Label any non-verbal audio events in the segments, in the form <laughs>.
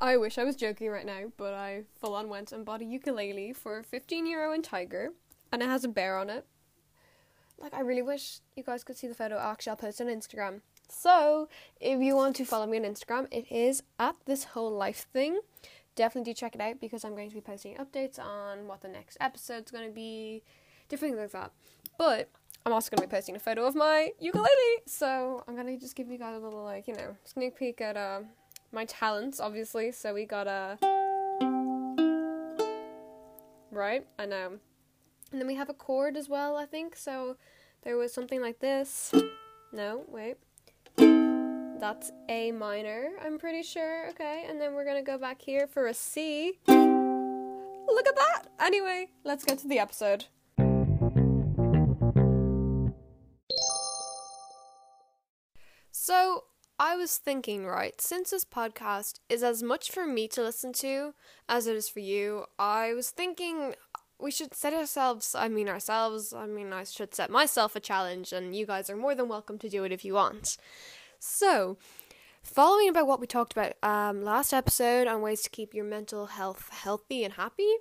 I wish I was joking right now, but I full on went and bought a ukulele for 15 euro in Tiger, and it has a bear on it. Like, I really wish you guys could see the photo. Actually, I'll post on Instagram. So, if you want to follow me on Instagram, it is at this whole life thing. Definitely do check it out because I'm going to be posting updates on what the next episode's going to be, different things like that. But I'm also going to be posting a photo of my ukulele. So, I'm going to just give you guys a little, like, you know, sneak peek at uh, my talents, obviously. So, we got a. Right? I know. Um, and then we have a chord as well, I think. So, there was something like this. No, wait. That's A minor, I'm pretty sure. Okay, and then we're gonna go back here for a C. Look at that! Anyway, let's get to the episode. So, I was thinking, right, since this podcast is as much for me to listen to as it is for you, I was thinking we should set ourselves, I mean, ourselves, I mean, I should set myself a challenge, and you guys are more than welcome to do it if you want. So, following about what we talked about um, last episode on ways to keep your mental health healthy and happy,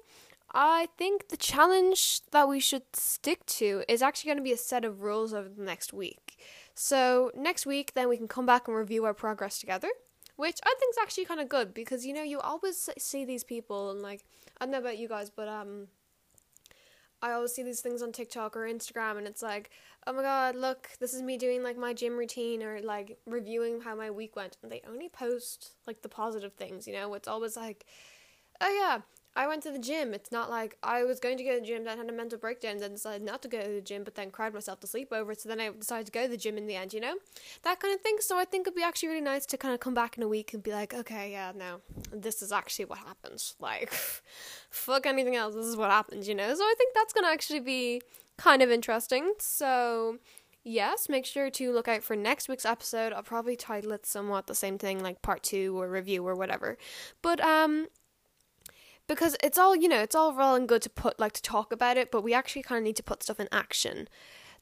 I think the challenge that we should stick to is actually going to be a set of rules over the next week. So, next week, then we can come back and review our progress together which I think is actually kind of good because you know you always see these people and like I don't know about you guys, but um, I always see these things on TikTok or Instagram, and it's like, oh my god, look, this is me doing like my gym routine or like reviewing how my week went. And they only post like the positive things, you know? It's always like, oh yeah, I went to the gym. It's not like I was going to go to the gym, then had a mental breakdown, then decided not to go to the gym, but then cried myself to sleep over it. So then I decided to go to the gym in the end, you know? That kind of thing. So I think it'd be actually really nice to kind of come back in a week and be like, okay, yeah, no, this is actually what happens. <laughs> Like, fuck anything else. This is what happens, you know? So I think that's going to actually be kind of interesting. So yes, make sure to look out for next week's episode. I'll probably title it somewhat the same thing, like part two or review or whatever. But um, because it's all you know it's all well and good to put like to talk about it but we actually kind of need to put stuff in action.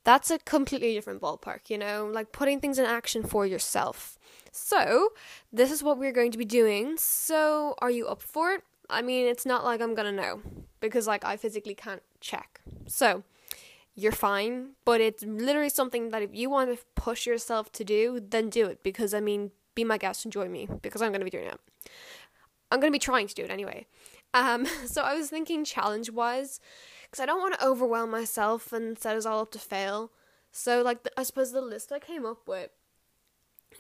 That's a completely different ballpark you know like putting things in action for yourself. So this is what we're going to be doing. So are you up for it? I mean it's not like i'm gonna know because like i physically can't check. So you're fine but it's literally something that if you want to push yourself to do then do it because i mean be my guest and join me because i'm to be doing it. I'm to be trying to do it anyway um, <laughs> so I was thinking challenge wise, because I don't want to overwhelm myself and set us all up to fail. So, like, the, I suppose the list I came up with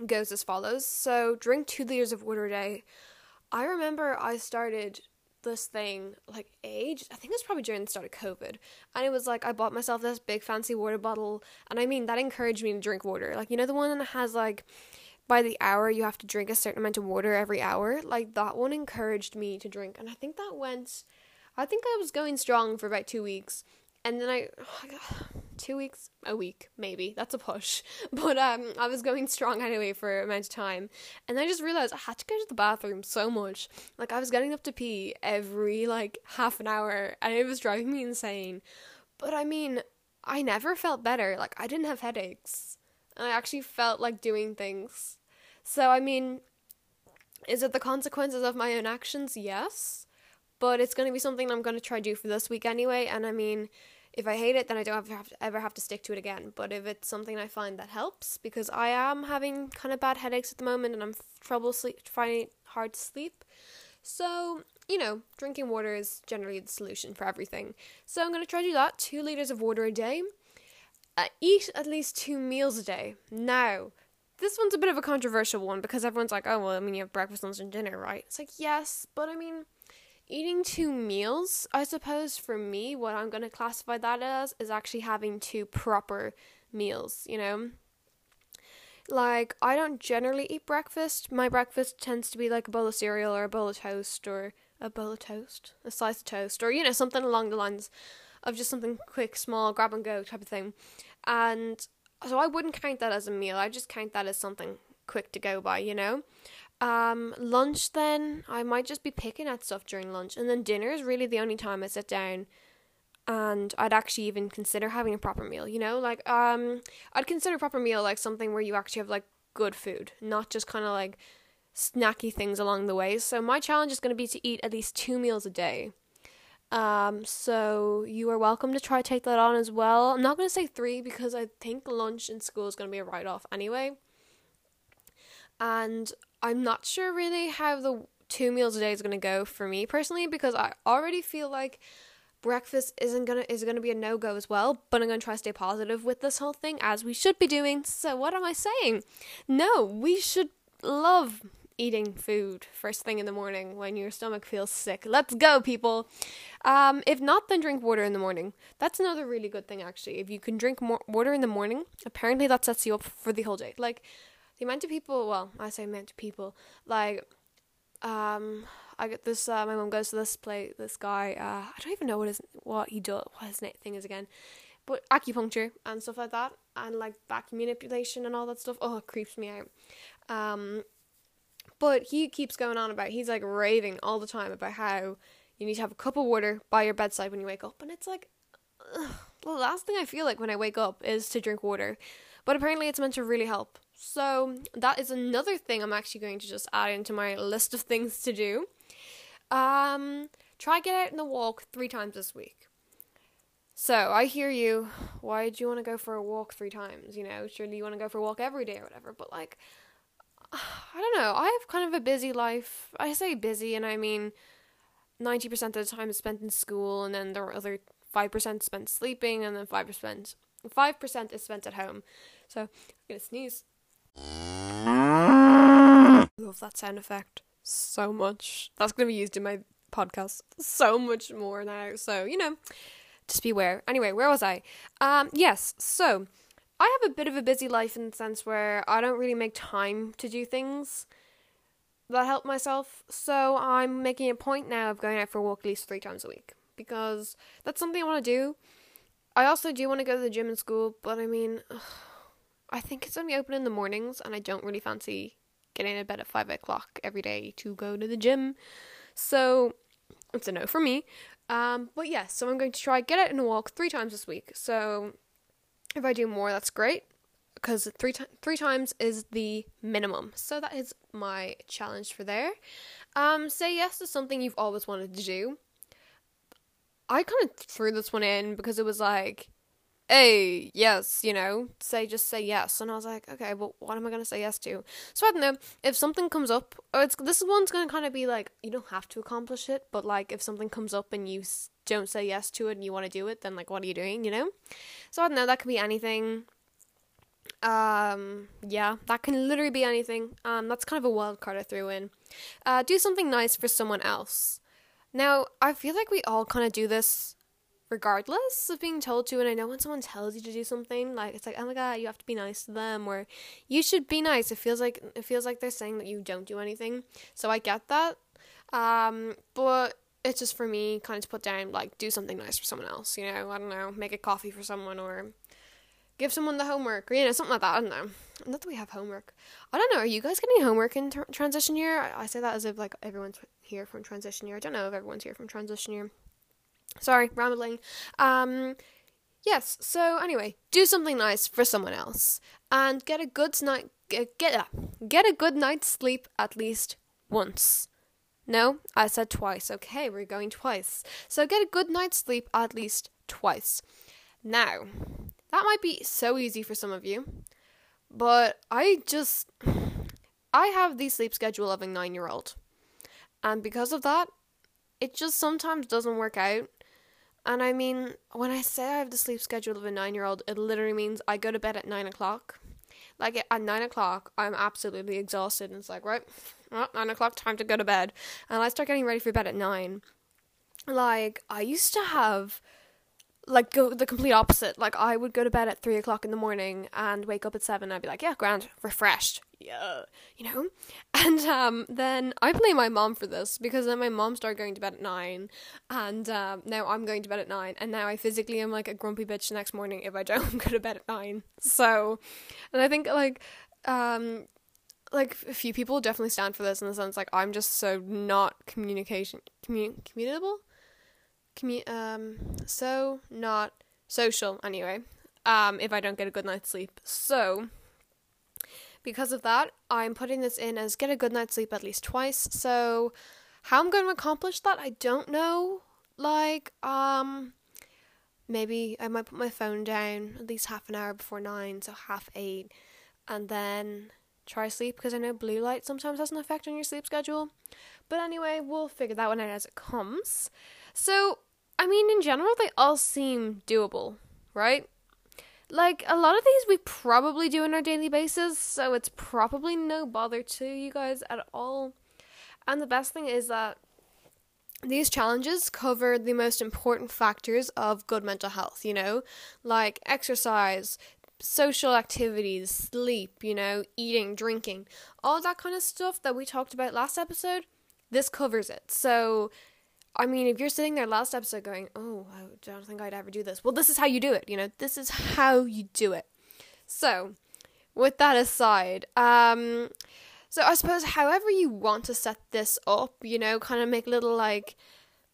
goes as follows. So, drink two liters of water a day. I remember I started this thing like age i think it was probably during the start of covid and it was like i bought myself this big fancy water bottle and i mean that encouraged me to drink water like you know the one that has like by the hour you have to drink a certain amount of water every hour. Like that one encouraged me to drink, and I think that went. I think I was going strong for about two weeks, and then I, <sighs> two weeks, a week maybe. That's a push, <laughs> but um, I was going strong anyway for a amount of time, and I just realized I had to go to the bathroom so much. Like I was getting up to pee every like half an hour, and it was driving me insane. But I mean, I never felt better. Like I didn't have headaches and I actually felt like doing things. So, I mean, is it the consequences of my own actions? Yes. But it's going to be something I'm going to try do for this week anyway. And I mean, if I hate it, then I don't have to ever have to stick to it again. But if it's something I find that helps, because I am having kind of bad headaches at the moment and I'm trouble sleep, finding it hard to sleep. So, you know, drinking water is generally the solution for everything. So I'm going to try to do that. Two liters of water a day uh, eat at least two meals a day. Now, this one's a bit of a controversial one because everyone's like, oh, well, I mean, you have breakfast, lunch, and dinner, right? It's like, yes, but I mean, eating two meals, I suppose for me, what I'm going to classify that as is actually having two proper meals, you know? Like, I don't generally eat breakfast. My breakfast tends to be like a bowl of cereal or a bowl of toast or a bowl of toast, a slice of toast, or, you know, something along the lines of just something quick, small, grab and go type of thing. And so I wouldn't count that as a meal. I just count that as something quick to go by, you know? Um, lunch then, I might just be picking at stuff during lunch. And then dinner is really the only time I sit down and I'd actually even consider having a proper meal, you know? Like, um, I'd consider a proper meal like something where you actually have like good food, not just kind of like snacky things along the way. So my challenge is going to be to eat at least two meals a day. Um, so you are welcome to try take that on as well. I'm not to say three because I think lunch in school is to be a write off anyway. And I'm not sure really how the two meals a day is to go for me personally because I already feel like breakfast isn't gonna is gonna be a no go as well. But I'm gonna try to stay positive with this whole thing as we should be doing. So what am I saying? No, we should love eating food first thing in the morning when your stomach feels sick. Let's go, people. Um, if not, then drink water in the morning. That's another really good thing, actually. If you can drink more water in the morning, apparently that sets you up for the whole day. Like the amount of people, well, I say amount of people, like um I get this uh, my mom goes to this play this guy uh I don't even know what his what he does what his thing is again but acupuncture and stuff like that and like back manipulation and all that stuff oh it creeps me out um but he keeps going on about he's like raving all the time about how you need to have a cup of water by your bedside when you wake up and it's like ugh, the last thing I feel like when I wake up is to drink water but apparently it's meant to really help so that is another thing I'm actually going to just add into my list of things to do. Um, try get out in the walk three times this week. So I hear you. Why do you want to go for a walk three times? You know, surely you want to go for a walk every day or whatever. But like, I don't know. I have kind of a busy life. I say busy, and I mean, ninety percent of the time is spent in school, and then the other five percent spent sleeping, and then five percent five percent is spent at home. So I'm gonna sneeze. I love that sound effect so much. That's going to be used in my podcast so much more now. So, you know, just beware. Anyway, where was I? Um, yes, so I have a bit of a busy life in the sense where I don't really make time to do things that help myself. So I'm making a point now of going out for a walk at least three times a week because that's something I want to do. I also do want to go to the gym in school, but I mean, ugh, I think it's only open in the mornings, and I don't really fancy getting to bed at five o'clock every day to go to the gym. So it's a no for me. Um, but yeah, so I'm going to try get out and walk three times this week. So if I do more, that's great because three t- three times is the minimum. So that is my challenge for there. Um, say yes to something you've always wanted to do. I kind of threw this one in because it was like hey, yes, you know, say just say yes. And I was like, okay, but what am I gonna say yes to? So I don't know if something comes up. Or it's this one's gonna kind of be like you don't have to accomplish it, but like if something comes up and you don't say yes to it and you want to do it, then like what are you doing? You know? So I don't know. That could be anything. Um, yeah, that can literally be anything. Um, that's kind of a wild card I threw in. Uh, do something nice for someone else. Now, I feel like we all kind of do this regardless of being told to and I know when someone tells you to do something like it's like oh my god you have to be nice to them or you should be nice it feels like it feels like they're saying that you don't do anything so I get that um but it's just for me kind of to put down like do something nice for someone else you know I don't know make a coffee for someone or give someone the homework or you know something like that I don't know not that we have homework I don't know are you guys getting homework in transition year I-, I say that as if like everyone's here from transition year I don't know if everyone's here from transition year Sorry, rambling. Um, yes. So anyway, do something nice for someone else, and get a good night. Get get get a good night's sleep at least once. No, I said twice. Okay, we're going twice. So get a good night's sleep at least twice. Now, that might be so easy for some of you, but I just I have the sleep schedule of a 9-year-old. And because of that, it just sometimes doesn't work out and I mean, when I say I have the sleep schedule of a nine year old, it literally means I go to bed at nine o'clock. Like at nine o'clock, I'm absolutely exhausted, and it's like, right, well, nine o'clock, time to go to bed. And I start getting ready for bed at nine. Like, I used to have like go the complete opposite. Like I would go to bed at three o'clock in the morning and wake up at seven. I'd be like, yeah, grand, refreshed, yeah, you know. <laughs> And um, then I blame my mom for this because then my mom started going to bed at nine, and um, now I'm going to bed at nine, and now I physically am like a grumpy bitch the next morning if I don't <laughs> go to bed at nine. So, and I think like um like a few people definitely stand for this in the sense like I'm just so not communication commun communicable commu- um so not social anyway um if I don't get a good night's sleep. So because of that, I'm putting this in as get a good night's sleep at least twice. So, how I'm going to accomplish that, I don't know. Like, um, maybe I might put my phone down at least half an hour before nine, so half eight, and then try sleep because I know blue light sometimes has an effect on your sleep schedule. But anyway, we'll figure that one out as it comes. So, I mean, in general, they all seem doable, right? Like, a lot of these we probably do on our daily basis, so it's probably no bother to you guys at all. And the best thing is that these challenges cover the most important factors of good mental health, you know, like exercise, social activities, sleep, you know, eating, drinking, all that kind of stuff that we talked about last episode. This covers it. So, I mean, if you're sitting there last episode going, oh, I don't think I'd ever do this, well, this is how you do it, you know, this is how you do it. So, with that aside, um, so I suppose however you want to set this up, you know, kind of make little like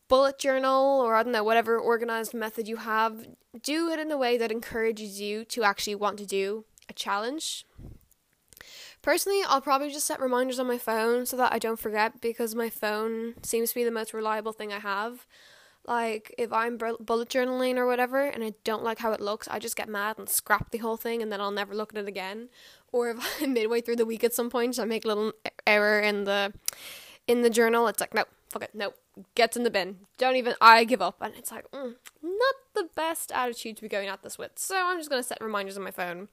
bullet journal or I don't know, whatever organized method you have, do it in a way that encourages you to actually want to do a challenge. Personally, I'll probably just set reminders on my phone so that I don't forget because my phone seems to be the most reliable thing I have. Like, if I'm bullet journaling or whatever and I don't like how it looks, I just get mad and scrap the whole thing and then I'll never look at it again. Or if <laughs> I'm midway through the week at some point, I make a little error in the in the journal, it's like, no, fuck it, no, gets in the bin. Don't even, I give up. And it's like, mm, not the best attitude to be going at this with. So I'm just going to set reminders on my phone.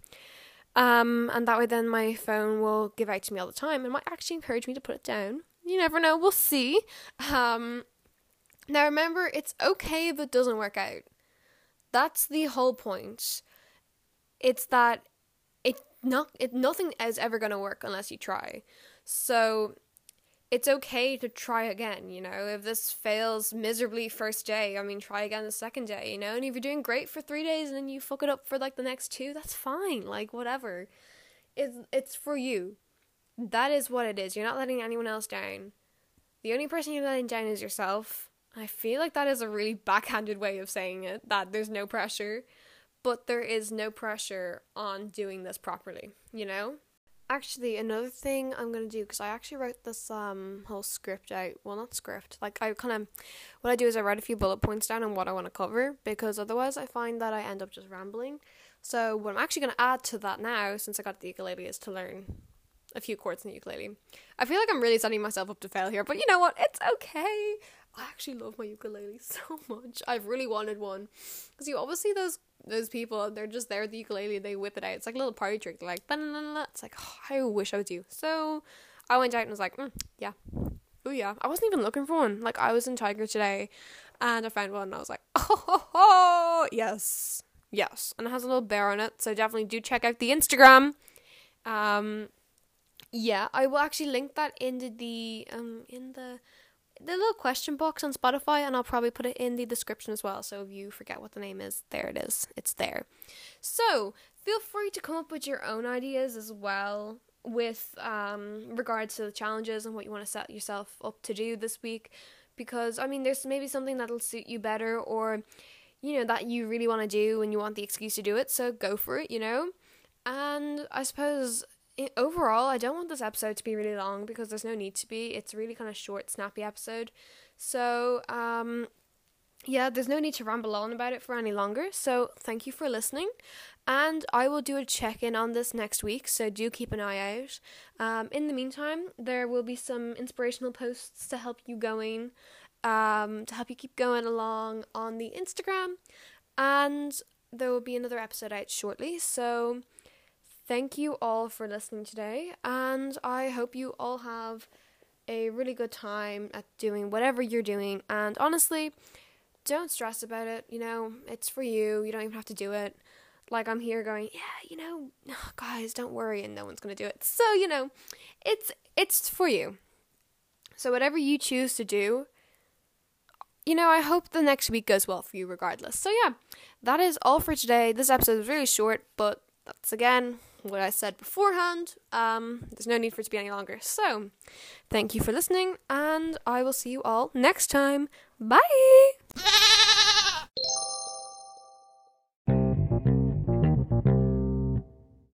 Um, and that way, then my phone will give out to me all the time and might actually encourage me to put it down. You never know, we'll see. Um, now, remember, it's okay if it doesn't work out. That's the whole point. It's that it not it nothing is ever going to work unless you try. So it's okay to try again, you know. If this fails miserably first day, I mean, try again the second day, you know. And if you're doing great for three days and then you fuck it up for like the next two, that's fine. Like whatever, it's it's for you. That is what it is. You're not letting anyone else down. The only person you're letting down is yourself. I feel like that is a really backhanded way of saying it. That there's no pressure, but there is no pressure on doing this properly. You know actually another thing i'm to do because i actually wrote this um whole script out. Well not script. Like i kind of what i do is i write a few bullet points down on what i want to cover because otherwise i find that i end up just rambling. So what i'm actually to add to that now since i got the ukulele is to learn a few chords in the ukulele. I feel like i'm really setting myself up to fail here but you know what? It's okay I actually love my ukulele <laughs> so much. I've really wanted one because you see those those people. They're just there with the ukulele. They whip it out. It's like a little party trick. They're like, it's like oh, I wish I was you. So I went out and was like, mm, yeah, oh yeah. I wasn't even looking for one. Like I was in Tiger today, and I found one. and I was like, <laughs> oh, oh, oh yes, yes. And it has a little bear on it. So definitely do check out the Instagram. Um, yeah, I will actually link that into the um in the the little question box on Spotify, and I'll probably put it in the description as well. So if you forget what the name is, there it is. It's there. So feel free to come up with your own ideas as well with um, regard to the challenges and what you want to set yourself up to do this week. Because I mean, there's maybe something that'll suit you better, or you know that you really want to do and you want the excuse to do it. So go for it. You know. And I suppose it, overall, I don't want this episode to be really long because there's no need to be. It's really kind of short, snappy episode. So, um, yeah, there's no need to ramble on about it for any longer. So, thank you for listening. And I will do a check in on this next week. So, do keep an eye out. Um, in the meantime, there will be some inspirational posts to help you going, um, to help you keep going along on the Instagram. And there will be another episode out shortly. So, Thank you all for listening today, and I hope you all have a really good time at doing whatever you're doing. And honestly, don't stress about it. You know, it's for you. You don't even have to do it. Like I'm here going, yeah, you know, <sighs> guys, don't worry, and no one's gonna do it. So you know, it's it's for you. So whatever you choose to do, you know, I hope the next week goes well for you regardless. So yeah, that is all for today. This episode was really short, but that's again what I said beforehand. Um, there's no need for it to be any longer. So, thank you for listening, and I will see you all next time. Bye!